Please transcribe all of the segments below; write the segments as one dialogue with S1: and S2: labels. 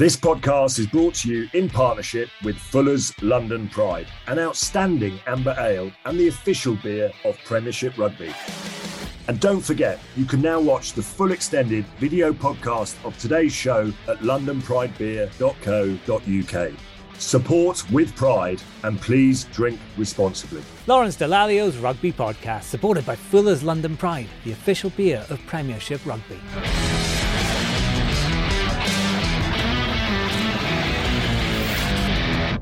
S1: This podcast is brought to you in partnership with Fuller's London Pride, an outstanding amber ale and the official beer of Premiership Rugby. And don't forget, you can now watch the full extended video podcast of today's show at londonpridebeer.co.uk. Support with pride and please drink responsibly.
S2: Lawrence Dallaglio's Rugby Podcast, supported by Fuller's London Pride, the official beer of Premiership Rugby.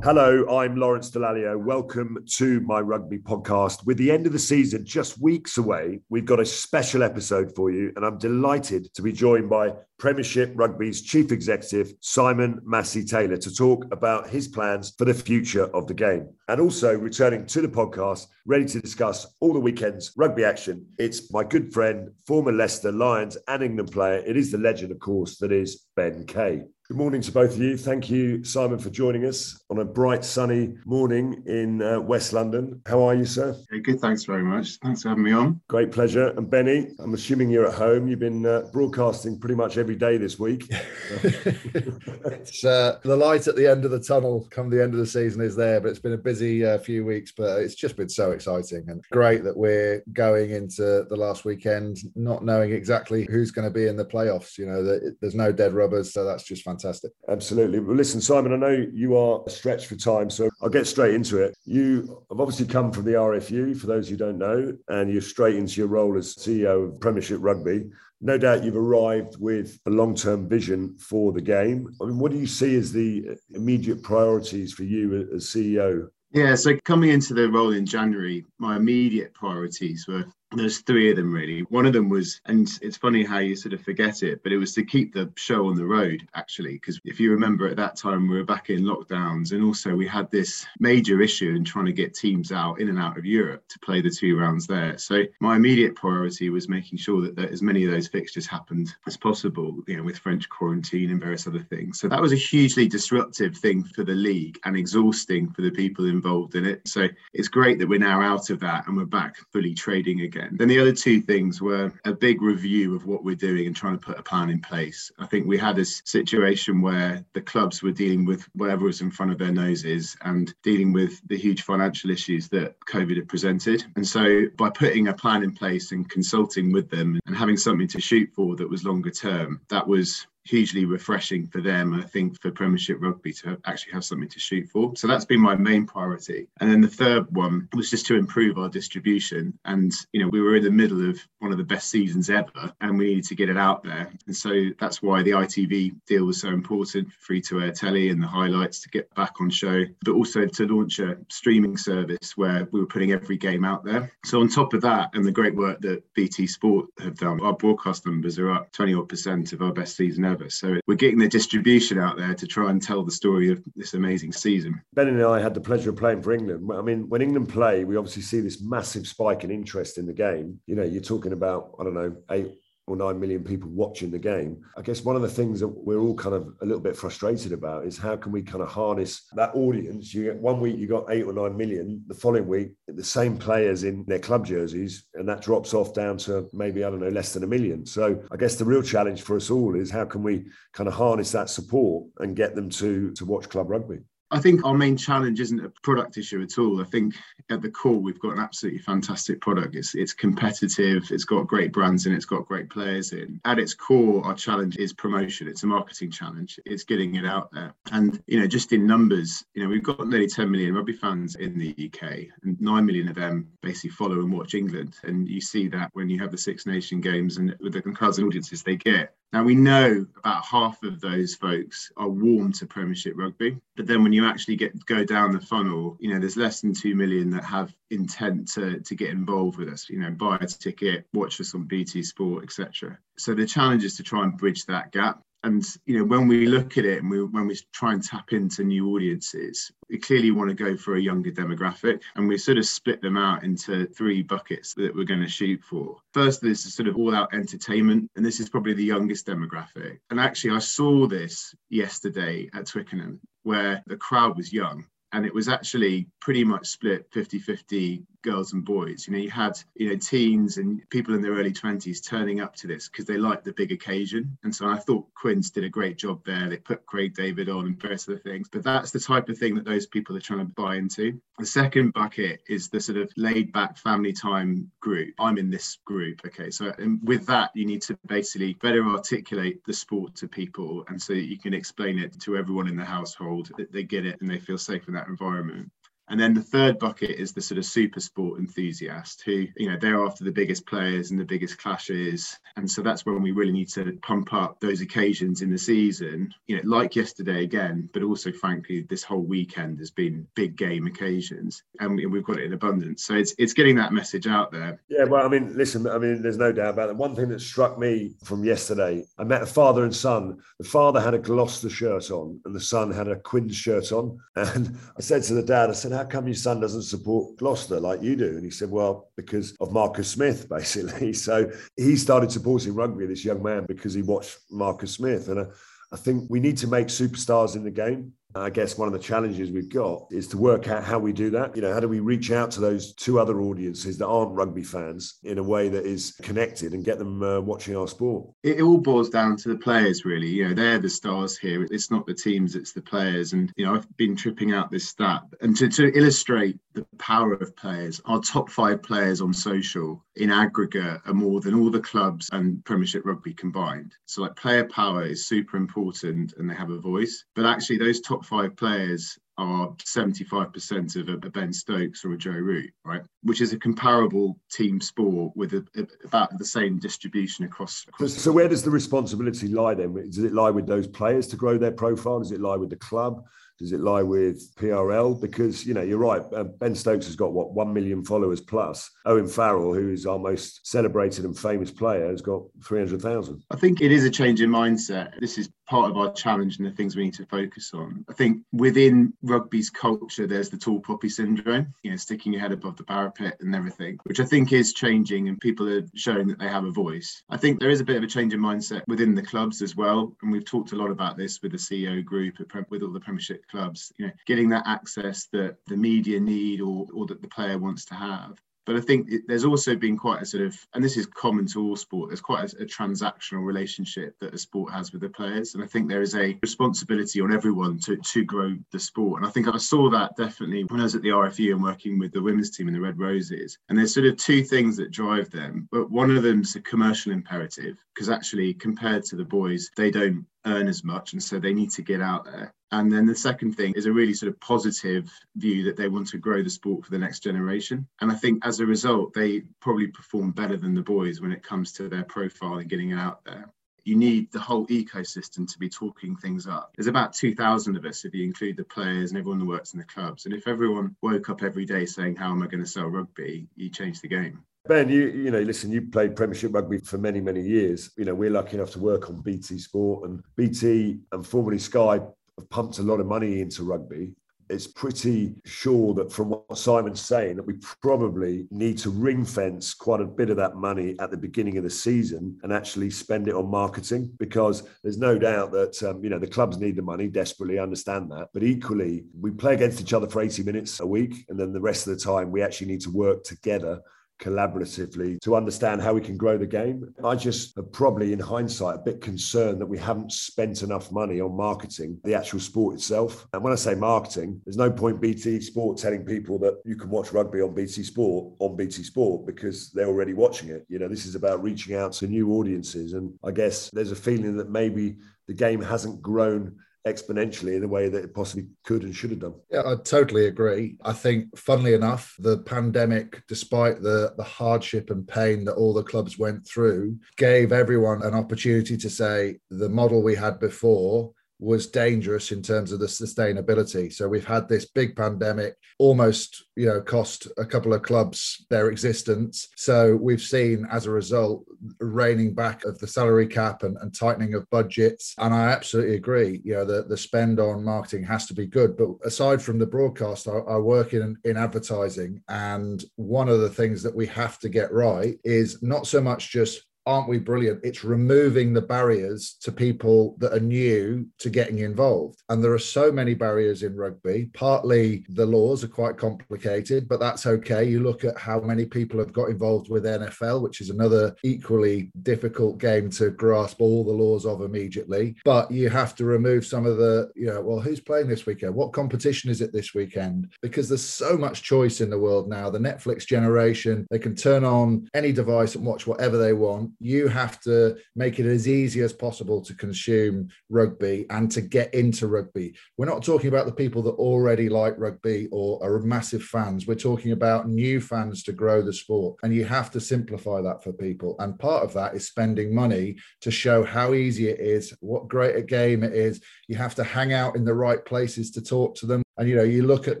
S1: Hello, I'm Lawrence Dallaglio. Welcome to my rugby podcast. With the end of the season just weeks away, we've got a special episode for you, and I'm delighted to be joined by Premiership Rugby's Chief Executive, Simon Massey Taylor, to talk about his plans for the future of the game. And also returning to the podcast, ready to discuss all the weekend's rugby action. It's my good friend, former Leicester Lions and England player. It is the legend, of course, that is Ben Kay. Good morning to both of you. Thank you, Simon, for joining us on a bright, sunny morning in uh, West London. How are you, sir?
S3: Yeah, good. Thanks very much. Thanks for having me on.
S1: Great pleasure. And Benny, I'm assuming you're at home. You've been uh, broadcasting pretty much every day this week.
S4: it's uh, the light at the end of the tunnel come the end of the season is there, but it's been a busy uh, few weeks. But it's just been so exciting and great that we're going into the last weekend not knowing exactly who's going to be in the playoffs. You know, that there's no dead rubbers, so that's just fantastic fantastic.
S1: Absolutely. Well, listen, Simon, I know you are stretched for time, so I'll get straight into it. You have obviously come from the RFU, for those who don't know, and you're straight into your role as CEO of Premiership Rugby. No doubt you've arrived with a long term vision for the game. I mean, what do you see as the immediate priorities for you as CEO?
S3: Yeah, so coming into the role in January, my immediate priorities were there's three of them really. One of them was, and it's funny how you sort of forget it, but it was to keep the show on the road actually. Because if you remember at that time, we were back in lockdowns, and also we had this major issue in trying to get teams out in and out of Europe to play the two rounds there. So my immediate priority was making sure that, that as many of those fixtures happened as possible, you know, with French quarantine and various other things. So that was a hugely disruptive thing for the league and exhausting for the people involved in it. So it's great that we're now out of that and we're back fully trading again again. Then the other two things were a big review of what we're doing and trying to put a plan in place. I think we had a situation where the clubs were dealing with whatever was in front of their noses and dealing with the huge financial issues that COVID had presented. And so by putting a plan in place and consulting with them and having something to shoot for that was longer term, that was hugely refreshing for them. I think for Premiership Rugby to actually have something to shoot for. So that's been my main priority. And then the third one was just to improve our distribution. And, you know, we were in the middle of one of the best seasons ever and we needed to get it out there. And so that's why the ITV deal was so important free to air telly and the highlights to get back on show, but also to launch a streaming service where we were putting every game out there. So on top of that and the great work that BT Sport have done, our broadcast numbers are up 20 odd percent of our best season ever service. So we're getting the distribution out there to try and tell the story of this amazing season.
S1: Ben and I had the pleasure of playing for England. I mean, when England play, we obviously see this massive spike in interest in the game. You know, you're talking about, I don't know, eight or nine million people watching the game. I guess one of the things that we're all kind of a little bit frustrated about is how can we kind of harness that audience? You get one week you got eight or nine million, the following week the same players in their club jerseys, and that drops off down to maybe I don't know less than a million. So I guess the real challenge for us all is how can we kind of harness that support and get them to to watch club rugby.
S3: I think our main challenge isn't a product issue at all. I think at the core, we've got an absolutely fantastic product. It's it's competitive. It's got great brands and it's got great players in. At its core, our challenge is promotion. It's a marketing challenge. It's getting it out there. And you know, just in numbers, you know, we've got nearly 10 million rugby fans in the UK, and nine million of them basically follow and watch England. And you see that when you have the Six Nation games and with the crowds and audiences they get. Now we know about half of those folks are warm to Premiership rugby, but then when you actually get go down the funnel, you know, there's less than two million that have intent to to get involved with us. You know, buy a ticket, watch us on BT Sport, etc. So the challenge is to try and bridge that gap and you know when we look at it and we, when we try and tap into new audiences we clearly want to go for a younger demographic and we sort of split them out into three buckets that we're going to shoot for. First there's a sort of all out entertainment and this is probably the youngest demographic. And actually i saw this yesterday at twickenham where the crowd was young and it was actually pretty much split 50-50 girls and boys. You know you had you know teens and people in their early 20s turning up to this because they liked the big occasion. And so i thought quins did a great job there. They put craig david on and various other things. But that's the type of thing that those people are trying to buy into. The second bucket is the sort of laid back family time group. I'm in this group okay? So and with that you need to basically better articulate the sport to people and so you can explain it to everyone in the household that they get it and they feel safe in that environment and then the third bucket is the sort of super sport enthusiast who, you know, they're after the biggest players and the biggest clashes. And so that's when we really need to pump up those occasions in the season, you know, like yesterday again, but also, frankly, this whole weekend has been big game occasions and we've got it in abundance. So it's, it's getting that message out there.
S1: Yeah, well, I mean, listen, I mean, there's no doubt about it. One thing that struck me from yesterday, I met a father and son. The father had a Gloucester shirt on and the son had a Quins shirt on. And I said to the dad, I said, how come your son doesn't support Gloucester like you do? And he said, well, because of Marcus Smith, basically. So he started supporting rugby, this young man, because he watched Marcus Smith. And I, I think we need to make superstars in the game. I guess one of the challenges we've got is to work out how we do that. You know, how do we reach out to those two other audiences that aren't rugby fans in a way that is connected and get them uh, watching our sport?
S3: It all boils down to the players, really. You know, they're the stars here. It's not the teams, it's the players. And, you know, I've been tripping out this stat. And to, to illustrate the power of players, our top five players on social in aggregate are more than all the clubs and Premiership rugby combined. So, like, player power is super important and they have a voice. But actually, those top five players are 75% of a, Ben Stokes or a Joe Root, right? Which is a comparable team sport with a, a, about the same distribution across, across.
S1: So, so, where does the responsibility lie then? Does it lie with those players to grow their profile? Does it lie with the club? Does it lie with PRL? Because, you know, you're right. Uh, ben Stokes has got, what, 1 million followers plus. Owen Farrell, who is our most celebrated and famous player, has got 300,000.
S3: I think it is a change in mindset. This is part of our challenge and the things we need to focus on. I think within rugby's culture, there's the tall poppy syndrome, you know, sticking your head above the parapet and everything, which I think is changing and people are showing that they have a voice. I think there is a bit of a change in mindset within the clubs as well. And we've talked a lot about this with the CEO group, with all the Premiership clubs, you know, getting that access that the media need or, or that the player wants to have. But I think it, there's also been quite a sort of, and this is common to all sport, there's quite a, a, transactional relationship that a sport has with the players. And I think there is a responsibility on everyone to, to grow the sport. And I think I saw that definitely when I was at the RFU and working with the women's team in the Red Roses. And there's sort of two things that drive them. But one of them's a commercial imperative, because actually, compared to the boys, they don't earn as much. And so they need to get out there. And then the second thing is a really sort of positive view that they want to grow the sport for the next generation. And I think as a result, they probably perform better than the boys when it comes to their profile and getting it out there. You need the whole ecosystem to be talking things up. There's about 2,000 of us if you include the players and everyone that works in the clubs. And if everyone woke up every day saying, How am I going to sell rugby? you change the game.
S1: Ben, you you know, listen, you played Premiership rugby for many many years. You know, we're lucky enough to work on BT Sport and BT and formerly Sky have pumped a lot of money into rugby. It's pretty sure that from what Simon's saying, that we probably need to ring fence quite a bit of that money at the beginning of the season and actually spend it on marketing because there's no doubt that um, you know the clubs need the money desperately. Understand that, but equally we play against each other for 80 minutes a week, and then the rest of the time we actually need to work together collaboratively to understand how we can grow the game. I just are probably, in hindsight, a bit concerned that we haven't spent enough money on marketing the actual sport itself. And when I say marketing, there's no point BT Sport telling people that you can watch rugby on BT Sport on BT Sport because they're already watching it. You know, this is about reaching out to new audiences. And I guess there's a feeling that maybe the game hasn't grown exponentially in the way that it possibly could and should have done.
S4: Yeah, I totally agree. I think, funnily enough, the pandemic, despite the, the hardship and pain that all the clubs went through, gave everyone an opportunity to say the model we had before was dangerous in terms of the sustainability. So we've had this big pandemic almost, you know, cost a couple of clubs their existence. So we've seen as a result reining back of the salary cap and, and tightening of budgets. And I absolutely agree. You know, the, the spend on marketing has to be good. But aside from the broadcast, I, I work in in advertising. And one of the things that we have to get right is not so much just aren't we brilliant? It's removing the barriers to people that are new to getting involved. And there are so many barriers in rugby. Partly the laws are quite complicated, but that's okay. You look at how many people have got involved with NFL, which is another equally difficult game to grasp all the laws of immediately. But you have to remove some of the, you know, well, who's playing this weekend? What competition is it this weekend? Because there's so much choice in the world now. The Netflix generation, they can turn on any device and watch whatever they want you have to make it as easy as possible to consume rugby and to get into rugby. We're not talking about the people that already like rugby or are massive fans. We're talking about new fans to grow the sport. And you have to simplify that for people. And part of that is spending money to show how easy it is, what great a game it is. You have to hang out in the right places to talk to them. And you know, you look at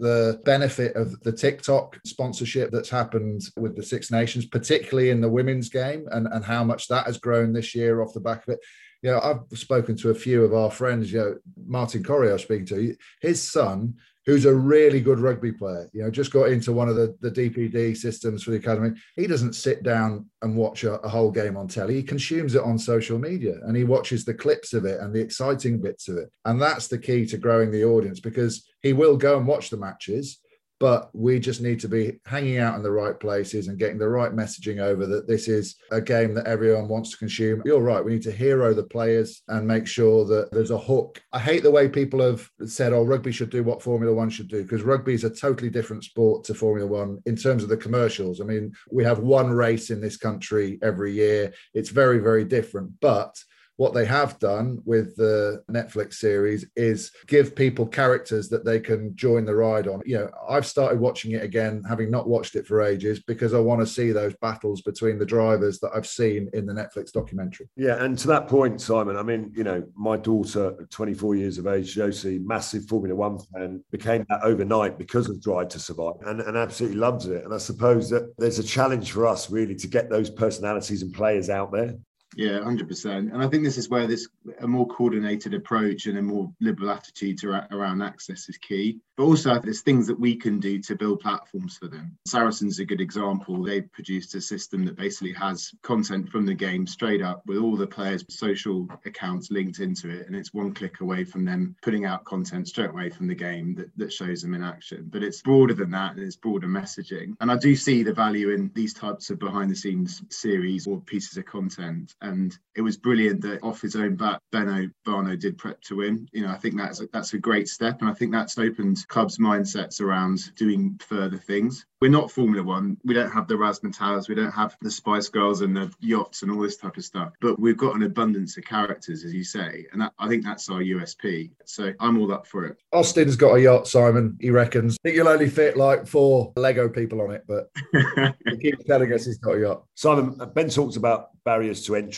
S4: the benefit of the TikTok sponsorship that's happened with the Six Nations, particularly in the women's game, and, and how much that has grown this year off the back of it. You know, I've spoken to a few of our friends, you know, Martin was speaking to, his son who's a really good rugby player, you know, just got into one of the, the DPP systems for the academy. He doesn't sit down and watch a, a, whole game on telly. He consumes it on social media and he watches the clips of it and the exciting bits of it. And that's the key to growing the audience because he will go and watch the matches but we just need to be hanging out in the right places and getting the right messaging over that this is a game that everyone wants to consume. You're right. We need to hero the players and make sure that there's a hook. I hate the way people have said, oh, rugby should do what Formula One should do, because rugby is a totally different sport to Formula One in terms of the commercials. I mean, we have one race in this country every year. It's very, very different. But what they have done with the Netflix series is give people characters that they can join the ride on. You know, I've started watching it again, having not watched it for ages, because I want to see those battles between the drivers that I've seen in the Netflix documentary.
S1: Yeah, and to that point, Simon, I mean, you know, my daughter, 24 years of age, Josie, massive Formula One fan, became that overnight because of Drive to Survive and, and absolutely loves it. And I suppose that there's a challenge for us really to get those personalities and players out there
S3: yeah, hundred percent. And I think this is where this a more coordinated approach and a more liberal attitude to, around access is key. But also, there's things that we can do to build platforms for them. Saracen's a good example. They've produced a system that basically has content from the game straight up with all the players' social accounts linked into it, and it's one click away from them putting out content straight away from the game that, that shows them in action. But it's broader than that, and it's broader messaging. And I do see the value in these types of behind-the-scenes series or pieces of content and it was brilliant that off his own bat, Benno Barno did prep to win. You know, I think that's a, that's a great step, and I think that's opened clubs' mindsets around doing further things. We're not Formula One. We don't have the Razzmatazz. We don't have the Spice Girls and the yachts and all this type of stuff. But we've got an abundance of characters, as you say, and that, I think that's our USP. So I'm all up for it.
S4: Austin's got a yacht, Simon. He reckons. I think you'll only fit like four Lego people on it, but he keeps telling us he's got a yacht.
S1: Simon, Ben talks about barriers to entry.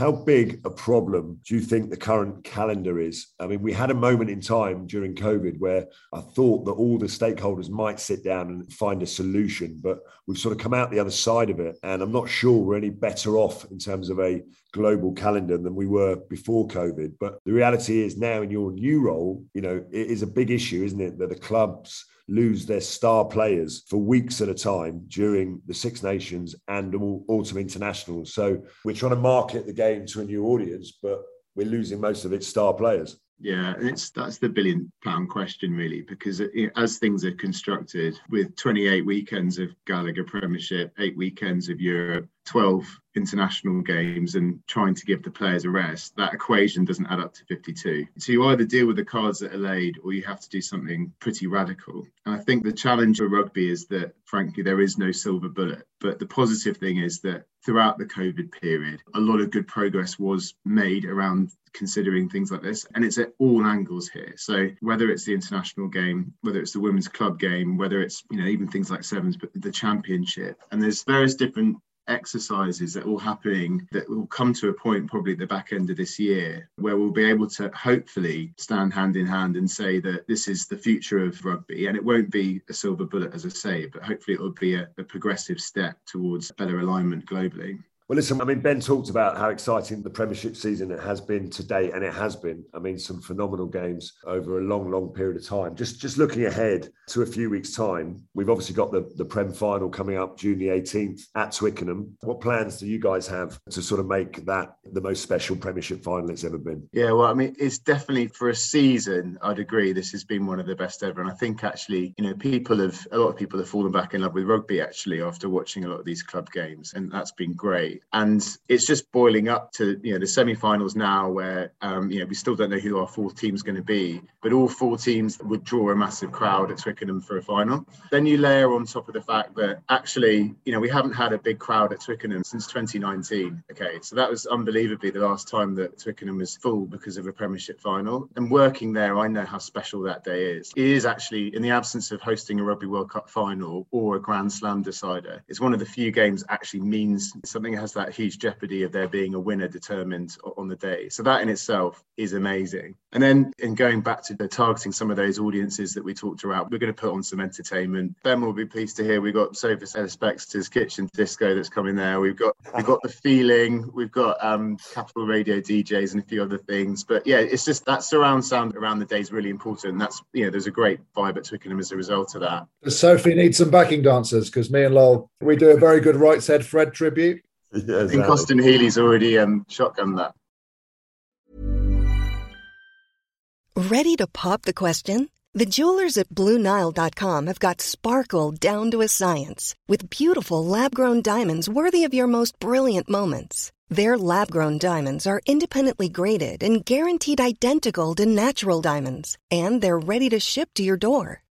S1: How big a problem do you think the current calendar is? I mean, we had a moment in time during COVID where I thought that all the stakeholders might sit down and find a solution, but we've sort of come out the other side of it. And I'm not sure we're any better off in terms of a global calendar than we were before COVID. But the reality is now in your new role, you know, it is a big issue, isn't it? That the clubs lose their star players for weeks at a time during the Six Nations and Autumn Internationals. So we're trying to market the game to a new audience, but we're losing most of its star players.
S3: Yeah, it's that's the billion pound question really, because it, as things are constructed with 28 weekends of Gallagher Premiership, eight weekends of Europe, 12 international games and trying to give the players a rest, that equation doesn't add up to 52. So you either deal with the cards that are laid or you have to do something pretty radical. And I think the challenge for rugby is that, frankly, there is no silver bullet. But the positive thing is that throughout the COVID period, a lot of good progress was made around considering things like this and it's at all angles here so whether it's the international game whether it's the women's club game whether it's you know even things like sevens but the championship and there's various different exercises that will happening that will come to a point probably at the back end of this year where we'll be able to hopefully stand hand in hand and say that this is the future of rugby. And it won't be a silver bullet as i say but hopefully it will be a, a progressive step towards better alignment globally
S1: well, listen, I mean, Ben talked about how exciting the Premiership season it has been to date, and it has been. I mean, some phenomenal games over a long, long period of time. Just just looking ahead to a few weeks' time, we've obviously got the, the Prem final coming up June the 18th at Twickenham. What plans do you guys have to sort of make that the most special Premiership final it's ever been?
S3: Yeah, well, I mean, it's definitely for a season, I'd agree, this has been one of the best ever. And I think actually, you know, people have, a lot of people have fallen back in love with rugby actually after watching a lot of these club games, and that's been great. And it's just boiling up to you know the semi-finals now, where um, you know we still don't know who our fourth team's going to be, but all four teams would draw a massive crowd at Twickenham for a final. Then you layer on top of the fact that actually you know we haven't had a big crowd at Twickenham since 2019. Okay, so that was unbelievably the last time that Twickenham was full because of a Premiership final. And working there, I know how special that day is. It is actually in the absence of hosting a Rugby World Cup final or a Grand Slam decider. It's one of the few games actually means something that has that huge jeopardy of there being a winner determined on the day. So that in itself is amazing. And then in going back to the targeting some of those audiences that we talked about, we're going to put on some entertainment. Ben will be pleased to hear we've got Sophie Ellis-Bextor's Kitchen Disco that's coming there. We've got we've got the feeling, we've got um, Capital Radio DJs and a few other things. But yeah, it's just that surround sound around the day is really important. That's you know, there's a great vibe at Twickenham as a result of that.
S4: Sophie needs some backing dancers because me and Lol, we do a very good right said Fred tribute.
S3: Yeah, exactly. I think Austin Healey's already um, shotgun that.
S5: Ready to pop the question? The jewelers at BlueNile.com have got sparkle down to a science with beautiful lab-grown diamonds worthy of your most brilliant moments. Their lab-grown diamonds are independently graded and guaranteed identical to natural diamonds, and they're ready to ship to your door.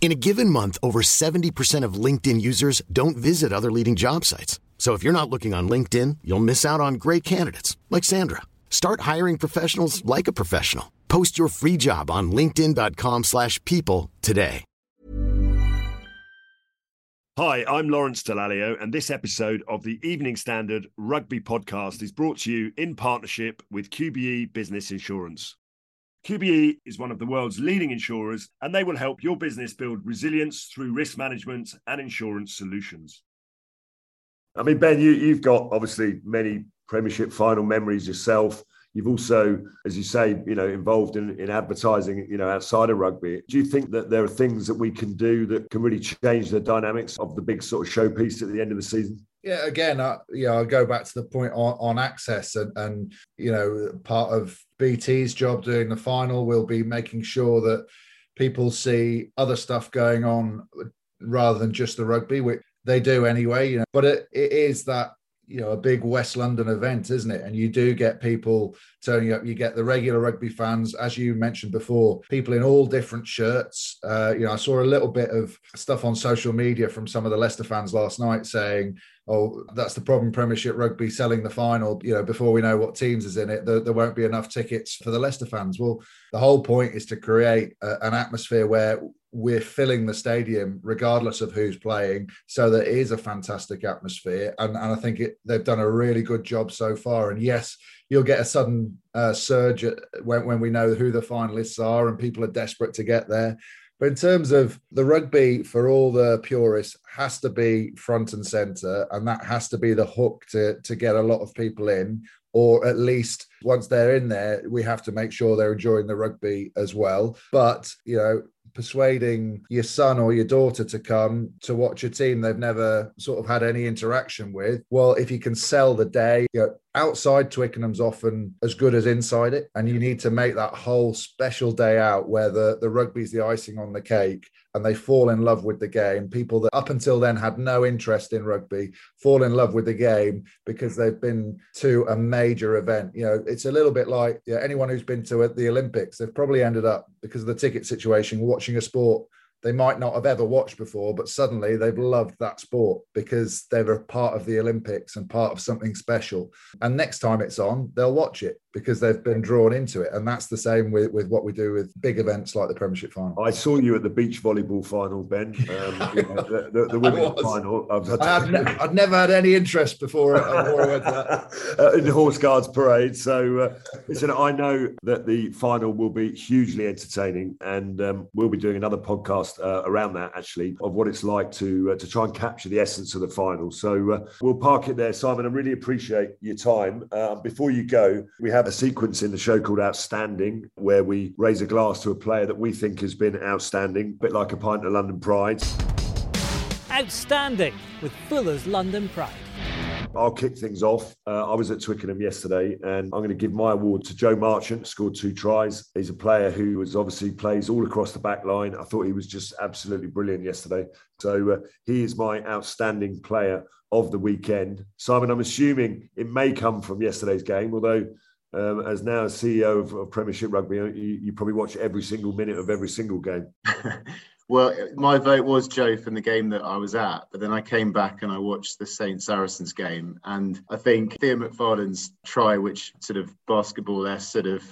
S6: In a given month, over 70% of LinkedIn users don't visit other leading job sites. So if you're not looking on LinkedIn, you'll miss out on great candidates like Sandra. Start hiring professionals like a professional. Post your free job on linkedin.com/people today.
S1: Hi, I'm Lawrence Dallaglio and this episode of the Evening Standard Rugby Podcast is brought to you in partnership with QBE Business Insurance. QBE is one of the world's leading insurers, and they will help your business build resilience through risk management and insurance solutions. I mean, Ben, you, you've got obviously many Premiership final memories yourself. You've also, as you say, you know, involved in, in advertising, you know, outside of rugby. Do you think that there are things that we can do that can really change the dynamics of the big sort of showpiece at the end of the season?
S4: Yeah, again, I, you know, I go back to the point on, on access and, and, you know, part of BT's job doing the final will be making sure that people see other stuff going on rather than just the rugby, which they do anyway, you know, but it, it is that you know a big West London event, isn't it? And you do get people turning up. You get the regular rugby fans, as you mentioned before, people in all different shirts. Uh, you know, I saw a little bit of stuff on social media from some of the Leicester fans last night saying, "Oh, that's the problem. Premiership rugby selling the final. You know, before we know what teams is in it, there, there won't be enough tickets for the Leicester fans." Well, the whole point is to create a, an atmosphere where we're filling the stadium regardless of who's playing. So there is a fantastic atmosphere and, and i think it, they've done a really good job so far. And yes you'll get a sudden uh, surge at, when, when we know who the finalists are and people are desperate to get there. But in terms of the rugby, for all the purists, has to be front and centre, and that has to be the hook to to get a lot of people in or at least once they're in there, we have to make sure they're enjoying the rugby as well. But, you know, persuading your son or your daughter to come to watch a team they've never sort of had any interaction with. Well, if you can sell the day, you know, outside Twickenham's often as good as inside it. And you need to make that whole special day out where the, the rugby's the icing on the cake and they fall in love with the game. People that up until then had no interest in rugby fall in love with the game because they've been to a major event. You know, it's a little bit like anyone who's been to the Olympics, they've probably ended up because of the ticket situation watching a sport they might not have ever watched before, but suddenly they've loved that sport because they were part of the Olympics and part of something special. And next time it's on, they'll watch it because they've been drawn into it. And that's the same with, with what we do with big events like the Premiership final.
S1: I saw you at the beach volleyball final, Ben. Um, you know, the, the, the women's final.
S4: I had ne- I'd never had any interest before, uh, before I went to that.
S1: uh, in the Horse Guards parade. So, uh, listen, I know that the final will be hugely entertaining, and um, we'll be doing another podcast uh, around that actually of what it's like to uh, to try and capture the essence of the final. So, uh, we'll park it there, Simon. I really appreciate your time. before you go, we have a sequence in the show called Outstanding, where we raise a glass to a player that we think has been outstanding, a bit like a pint of London Pride.
S2: Outstanding with Fuller's London Pride.
S1: I'll kick things off. Uh, I was at Twickenham yesterday, and I'm going to give my award to Joe Marchant. Scored two tries. He's a player who was obviously plays all across the back line. I thought he was just absolutely brilliant yesterday. So uh, he is my outstanding player of the weekend. Simon, I'm assuming it may come from yesterday's game, although um, as now CEO of, of Premiership Rugby, you, you, probably watch every single minute of every single game.
S3: well, my vote was Joe from the game that I was at, but then I came back and I watched the Saint Saracens game, and I think Theo McFarland's try, which sort of basketball-esque sort of,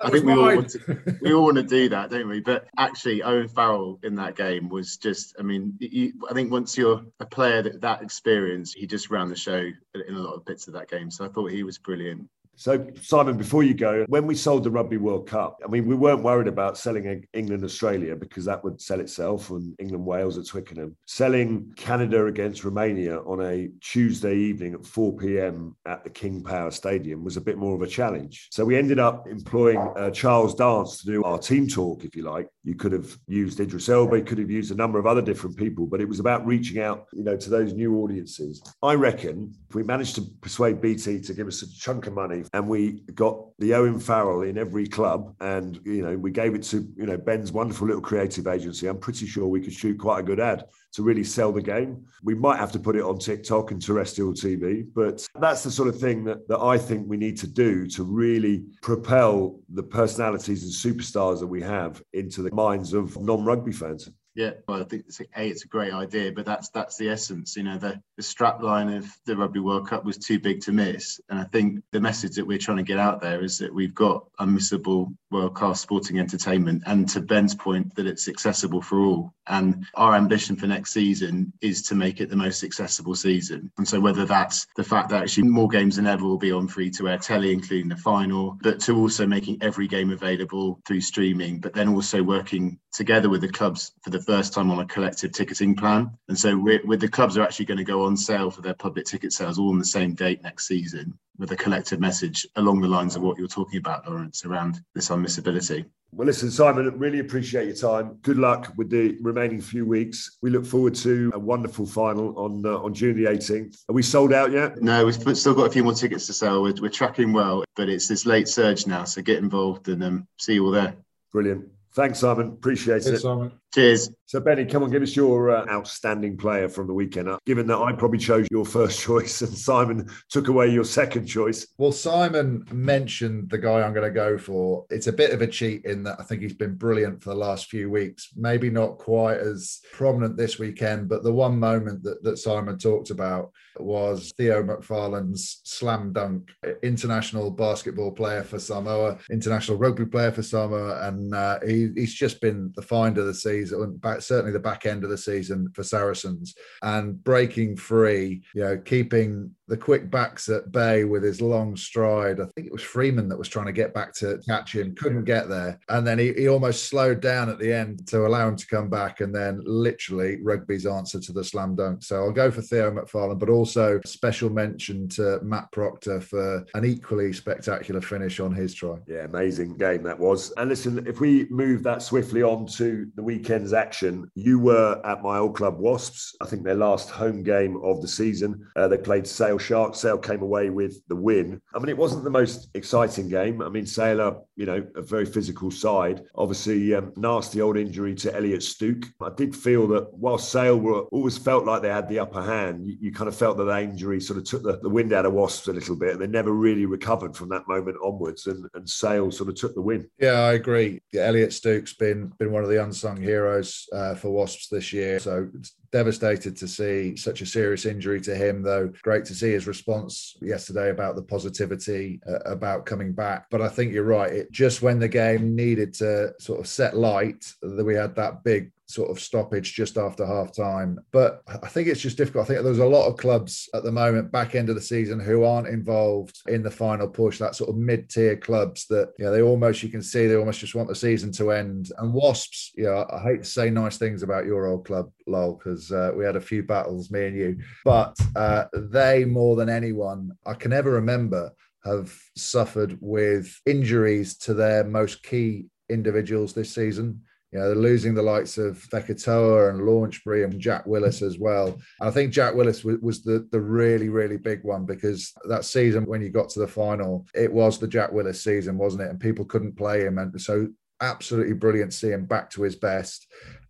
S3: I think we all want to, we all want to do that, don't we? But actually, Owen Farrell in that game was just, I mean, you, I think once you're a player that that experience, he just ran the show in a lot of bits of that game. So I thought he was brilliant.
S1: So, Simon, before you go, when we sold the Rugby World Cup, I mean, we weren't worried about selling England Australia because that would sell itself and England Wales at Twickenham. Selling Canada against Romania on a Tuesday evening at 4 p.m. at the King Power Stadium was a bit more of a challenge. So, we ended up employing uh, Charles Dance to do our team talk, if you like. You could have used Idris Elba, you could have used a number of other different people, but it was about reaching out, you know, to those new audiences. I reckon if we managed to persuade BT to give us a chunk of money and we got the Owen Farrell in every club, and you know we gave it to you know Ben's wonderful little creative agency. I'm pretty sure we could shoot quite a good ad to really sell the game. We might have to put it on TikTok and terrestrial TV, but that's the sort of thing that, that I think we need to do to really propel the personalities and superstars that we have into the minds of non-rugby fans.
S3: Yeah, well, I think it's a, a, it's a great idea, but that's that's the essence. You know, the the strap line of the Rugby World Cup was too big to miss, and I think the message that we're trying to get out there is that we've got unmissable world class sporting entertainment, and to Ben's point, that it's accessible for all. And our ambition for next season is to make it the most accessible season. And so whether that's the fact that actually more games than ever will be on free to air telly, including the final, but to also making every game available through streaming, but then also working together with the clubs for the first time on a collective ticketing plan. And so with the clubs are actually going to go on sale for their public ticket sales all on the same date next season with a collective message along the lines of what you're talking about, Lawrence, around this unmissability.
S1: Well, listen, Simon, really appreciate your time. Good luck with the remaining few weeks. We look forward to a wonderful final on uh, on June the 18th. Are we sold out yet?
S3: No, we've still got a few more tickets to sell. We're, we're tracking well, but it's this late surge now. So get involved and um, see you all there.
S1: Brilliant. Thanks, Simon. Appreciate
S4: Thanks,
S1: it.
S4: Simon.
S3: Cheers.
S1: So, Benny, come on, give us your uh, outstanding player from the weekend. Uh, given that I probably chose your first choice and Simon took away your second choice.
S4: Well, Simon mentioned the guy I'm going to go for. It's a bit of a cheat in that I think he's been brilliant for the last few weeks. Maybe not quite as prominent this weekend, but the one moment that, that Simon talked about was Theo McFarland's slam dunk, international basketball player for Samoa, international rugby player for Samoa, and uh, he, he's just been the find of the season season, uh, back, certainly the back end of the season for Saracens, and breaking free, you know, keeping the quick backs at bay with his long stride. I think it was Freeman that was trying to get back to catch him, couldn't get there. And then he, he almost slowed down at the end to allow him to come back. And then literally rugby's answer to the slam dunk. So I'll go for Theo McFarland, but also special mention to Matt Proctor for an equally spectacular finish on his try.
S1: Yeah, amazing game that was. And listen, if we move that swiftly on to the weekend's action, you were at my old club Wasps. I think their last home game of the season. Uh, they played Sale Sharks. Sale came away with the win. I mean, it wasn't the most exciting game. I mean, Sale are, you know, a very physical side. Obviously, um, nasty old injury to Elliot Stooke. I did feel that while Sale were always felt like they had the upper hand, you, you kind of felt that that injury sort of took the, the wind out of Wasps a little bit. They never really recovered from that moment onwards. And, and Sale sort of took the win.
S4: Yeah, I agree. Yeah, Elliot Stooke's been been one of the unsung heroes uh, for Wasps this year. So devastated to see such a serious injury to him, though. Great to see his response yesterday about the positivity uh, about coming back. But I think you're right. It just when the game needed to sort of set light, that we had that big sort of stoppage just after half time. But I think it's just difficult. I think there's a lot of clubs at the moment, back end of the season, who aren't involved in the final push, that sort of mid tier clubs that, you know, they almost, you can see they almost just want the season to end. And Wasps, you know, I hate to say nice things about your old club, Lol, because uh, we had a few battles, me and you, but uh, they more than anyone, I can ever remember, have suffered with injuries to their most key individuals this season. You know, they're losing the likes of Fekitoa and Launchbury and Jack Willis as well. And I think Jack Willis was, was, the, the really, really big one because that season when you got to the final, it was the Jack Willis season, wasn't it? And people couldn't play him. And so absolutely brilliant to see him back to his best.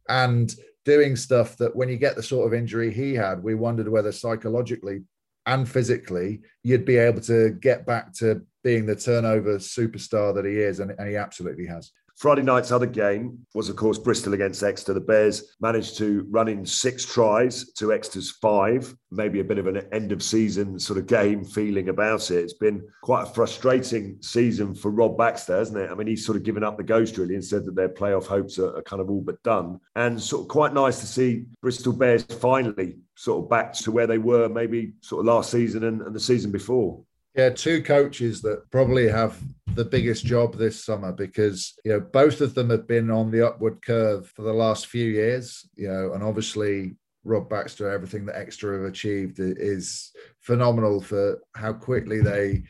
S4: And doing stuff that when you get the sort of injury he had, we wondered whether psychologically and physically you'd be able to get back to being the turnover superstar that he is. And, and he absolutely has.
S1: Friday night's other game was, of course, Bristol against Exeter. The Bears managed to run in six tries to Exeter's five, maybe a bit of an end of season sort of game feeling about it. It's been quite a frustrating season for Rob Baxter, hasn't it? I mean, he's sort of given up the ghost really and said that their playoff hopes are, are kind of all but done. And sort of quite nice to see Bristol Bears finally sort of back to where they were maybe sort of last season and, and the season before.
S4: Yeah, two coaches that probably have the biggest job this summer because you know both of them have been on the upward curve for the last few years. You know, and obviously Rob Baxter, everything that Exeter have achieved is phenomenal for how quickly they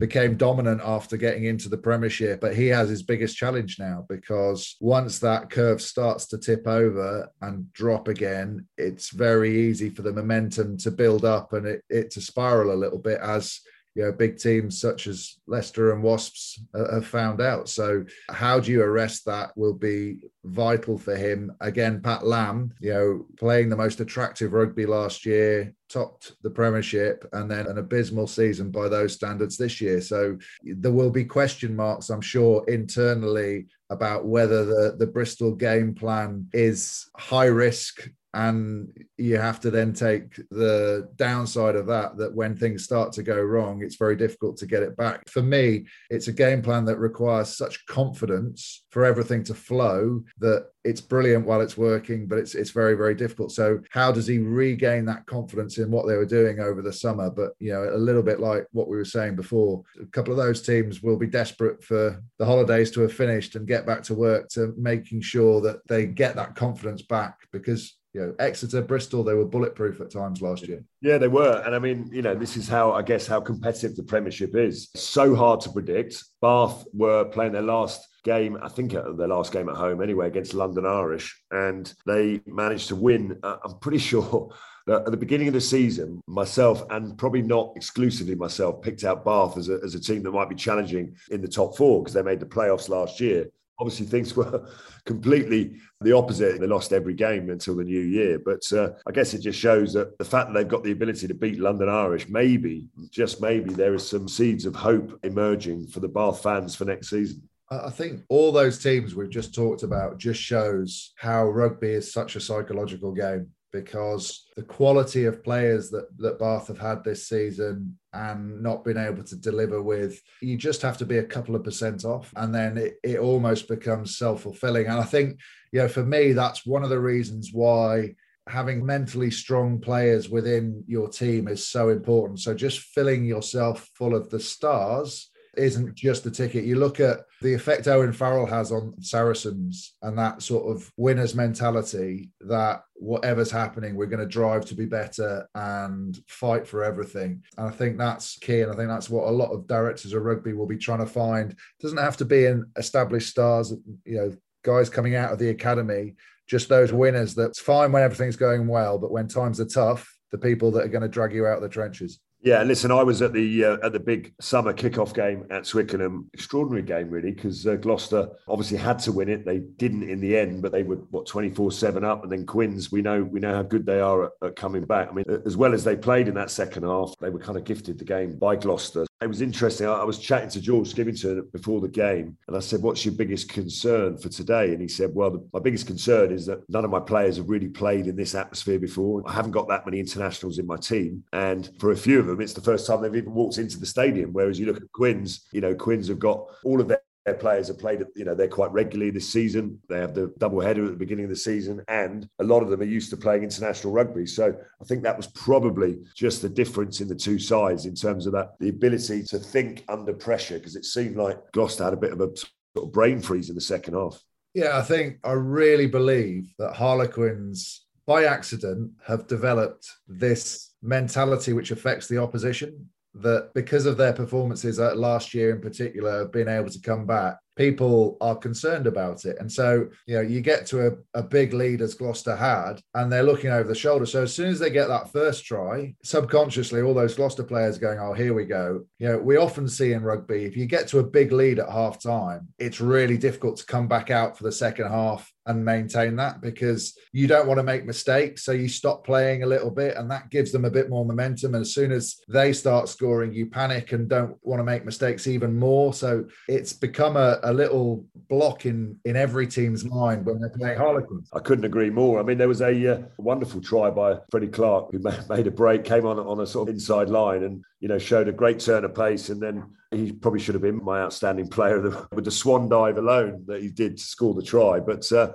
S4: became dominant after getting into the Premiership. But he has his biggest challenge now because once that curve starts to tip over and drop again, it's very easy for the momentum to build up and it, it to spiral a little bit as you know big teams such as Leicester and Wasps uh, have found out. So how do you arrest that will be vital for him. Again, Pat Lam, you know, playing the most attractive rugby last year, topped the Premiership, and then an abysmal season by those standards this year. So there will be question marks, I'm sure, internally about whether the, the Bristol game plan is high risk and you have to then take the downside of that that when things start to go wrong it's very difficult to get it back. For me it's a game plan that requires such confidence for everything to flow that it's brilliant while it's working but it's it's very very difficult. So how does he regain that confidence in what they were doing over the summer? But you know a little bit like what we were saying before a couple of those teams will be desperate for the holidays to have finished and get back to work to making sure that they get that confidence back because you know, Exeter, Bristol, they were bulletproof at times last year.
S1: Yeah, they were. And I mean, you know, this is how I guess how competitive the Premiership is. So hard to predict. Bath were playing their last game, I think uh, their last game at home anyway, against London Irish, and they managed to win. Uh, I'm pretty sure. At the beginning of the season, myself and probably not exclusively myself picked out Bath as a, as a team that might be challenging in the top four because they made the playoffs last year obviously things were completely the opposite. They lost every game until the new year. But uh, I guess it just shows that the fact that they've got the ability to beat London Irish, maybe, just maybe, there is some seeds of hope emerging for the Bath fans for next season.
S4: I think all those teams we've just talked about just shows how rugby is such a psychological game because the quality of players that, that Bath have had this season and not been able to deliver with, you just have to be a couple of percent off. And then it, it almost becomes self fulfilling. And I think, you know, for me, that's one of the reasons why having mentally strong players within your team is so important. So just filling yourself full of the stars isn't just the ticket. You look at the effect Owen Farrell has on Saracens and that sort of winner's mentality that whatever's happening, we're going to drive to be better and fight for everything. And I think that's key. And I think that's what a lot of directors of rugby will be trying to find. It doesn't have to be in established stars, you know, guys coming out of the academy, just those winners that's fine when everything's going well, but when times are tough, the people that are going to drag you out of the trenches.
S1: Yeah, listen, I was at the uh, at the big summer kickoff game at Twickenham. Extraordinary game, really, because uh, Gloucester obviously had to win it. They didn't in the end, but they were what twenty four seven up. And then Quins, we know we know how good they are at, at, coming back. I mean, as well as they played in that second half, they were kind of gifted the game by Gloucester. It was interesting. I, was chatting to George Skivington before the game, and I said, "What's your biggest concern for today?" And he said, "Well, the, my biggest concern is that none of my players have really played in this atmosphere before. I haven't got that many internationals in my team, and for a few of them, it's the first time they've even walked into the stadium. Whereas you look at Quins, you know, Quins have got all of their their players have played, you know, they're quite regularly this season. They have the double header at the beginning of the season, and a lot of them are used to playing international rugby. So I think that was probably just the difference in the two sides in terms of that the ability to think under pressure, because it seemed like Gloucester had a bit of a sort of brain freeze in the second half.
S4: Yeah, I think I really believe that Harlequins by accident have developed this mentality which affects the opposition that because of their performances uh, last year in particular, being able to come back, people are concerned about it. And so, you know, you get to a, a big lead as Gloucester had, and they're looking over the shoulder. So as soon as they get that first try, subconsciously, all those Gloucester players going, oh, here we go. You know, we often see in rugby, if you get to a big lead at half time, it's really difficult to come back out for the second half and maintain that because you don't want to make mistakes. So you stop playing a little bit, and that gives them a bit more momentum. And as soon as they start scoring, you panic and don't want to make mistakes even more. So it's become a, a little block in in every team's mind when they're playing Harlequins.
S1: I couldn't agree more. I mean, there was a uh, wonderful try by Freddie Clarke who made a break, came on on a sort of inside line, and you know showed a great turn of pace, and then he probably should have been my outstanding player with the swan dive alone that he did to score the try, but. Uh,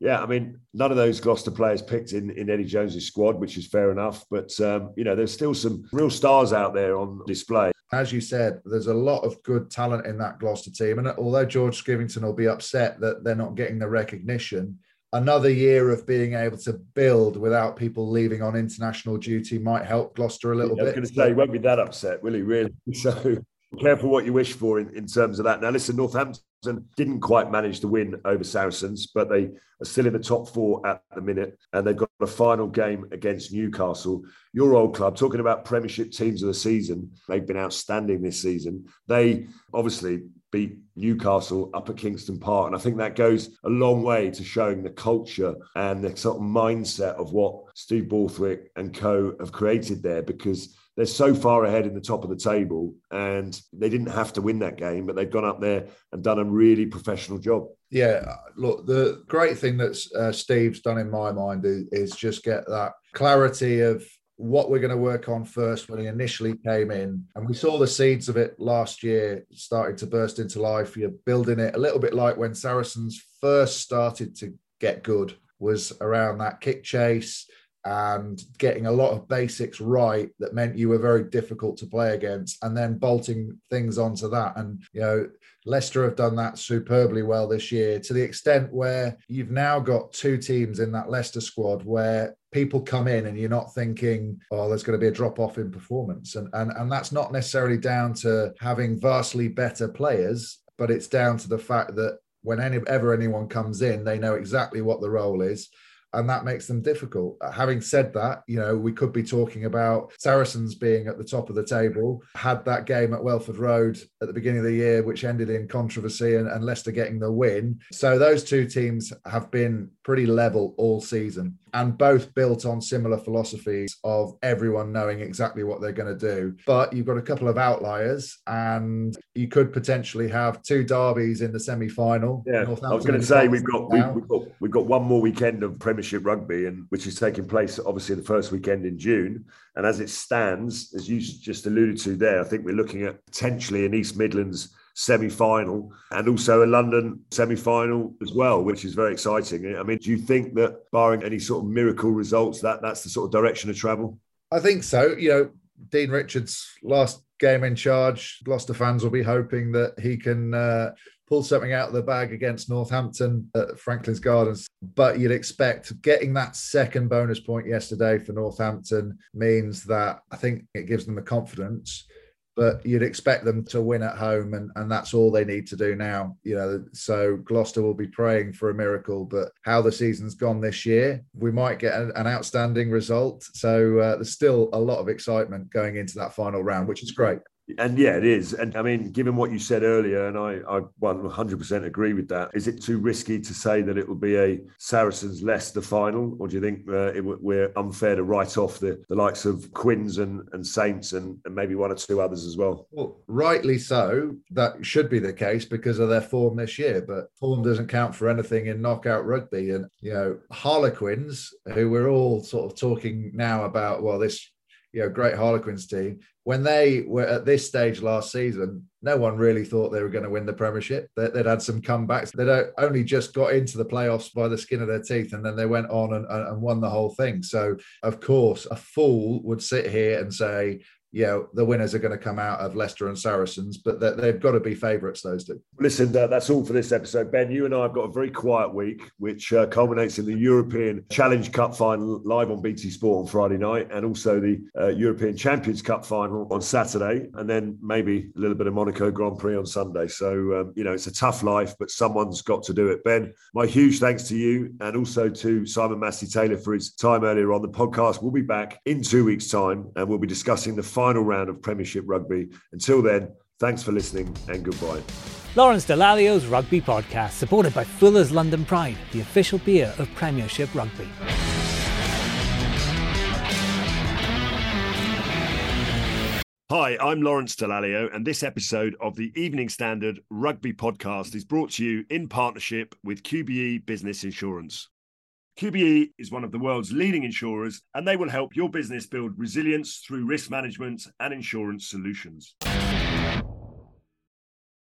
S1: yeah, I mean, none of those Gloucester players picked in, in Eddie Jones's squad, which is fair enough. But um, you know, there's still some real stars out there on display
S4: as you said, there's a lot of good talent in that Gloucester team. And although George Skivington will be upset that they're not getting the recognition, another year of being able to build without people leaving on international duty might help Gloucester a little
S1: yeah,
S4: bit.
S1: I was going to say, he won't be that upset, will he, really? So careful what you wish for in, in terms of that. Now, listen, Northampton didn't quite manage to win over Saracens, but they are still in the top four at the minute, and they've got a final game against Newcastle. Your old club, talking about Premiership teams of the season, they've been outstanding this season. They obviously beat Newcastle up at Kingston Park. And I think that goes a long way to showing the culture and the sort of mindset of what Steve Borthwick and co have created there because they're so far ahead in the top of the table and they didn't have to win that game, but they've gone up there and done a really professional job.
S4: Yeah, look, the great thing that uh, Steve's done in my mind is, is just get that clarity of what we're going to work on first when he initially came in. And we saw the seeds of it last year starting to burst into life. You're building it a little bit like when Saracens first started to get good, was around that kick chase and getting a lot of basics right that meant you were very difficult to play against and then bolting things onto that and you know Leicester have done that superbly well this year to the extent where you've now got two teams in that Leicester squad where people come in and you're not thinking, oh, there's going to be a drop off in performance. And, and, and that's not necessarily down to having vastly better players, but it's down to the fact that whenever anyone comes in, they know exactly what the role is and that makes them difficult. Uh, having said that, you know, we could be talking about Saracens being at the top of the table, had that game at Welford Road at the beginning of the year, which ended in controversy and, and Leicester getting the win. So those two teams have been pretty level all season and both built on similar philosophies of everyone knowing exactly what they're going to do. But you've got a couple of outliers, and you could potentially have two derbies in the semi final.
S1: Yeah, I was going to say we've got, we've, we've got we've got one more weekend of Premiership Premiership Rugby, and which is taking place obviously the first weekend in June. And as it stands, as you just alluded to there, I think we're looking at potentially an East Midlands semi final and also a London semi final as well, which is very exciting. I mean, do you think that barring any sort of miracle results, that that's the sort of direction of travel?
S4: I think so. You know, Dean Richards' last game in charge, Gloucester fans will be hoping that he can. Uh, something out of the bag against Northampton at Franklin's Gardens. But you'd expect getting that second bonus point yesterday for Northampton means that I think it gives them the confidence but you'd expect them to win at home and, and that's all they need to do now you know. So gloucester will be praying for a miracle but how the season's gone this year we might get an, an outstanding result. So uh, there's still a lot of excitement going into that final round which is great
S1: and yeah, it is. And I mean, given what you said earlier, and I, I 100% agree with that, is it too risky to say that it will be a Saracens Leicester final? Or do you think uh, it, we're unfair to write off the, the likes of Quins and, and Saints and, and maybe one or two others as well?
S4: Well, rightly so. That should be the case because of their form this year, but form doesn't count for anything in knockout rugby. And, you know, Harlequins, who we're all sort of talking now about, well, this you know, great Harlequins team. When they were at this stage last season, no one really thought they were going to win the Premiership. They, would had some comebacks. They'd only just got into the playoffs by the skin of their teeth, and then they went on and, and won the whole thing. So, of course, a fool would sit here and say, you know, the winners are going to come out of Leicester and Saracens, but they've got to be favourites, those two.
S1: Listen, uh, that's all for this episode. Ben, you and I have got a very quiet week, which uh, culminates in the European Challenge Cup final live on BT Sport on Friday night, and also the uh, European Champions Cup final on Saturday, and then maybe a little bit of Monaco Grand Prix on Sunday. So, um, you know, it's a tough life, but someone's got to do it. Ben, my huge thanks to you and also to Simon Massie Taylor for his time earlier on the podcast. We'll be back in two weeks' time, and we'll be discussing the final final round of Premiership Rugby. Until then, thanks for listening and goodbye.
S2: Lawrence Dallaglio's Rugby Podcast, supported by Fuller's London Pride, the official beer of Premiership Rugby.
S1: Hi, I'm Lawrence Dallaglio, and this episode of the Evening Standard Rugby Podcast is brought to you in partnership with QBE Business Insurance. QBE is one of the world's leading insurers, and they will help your business build resilience through risk management and insurance solutions.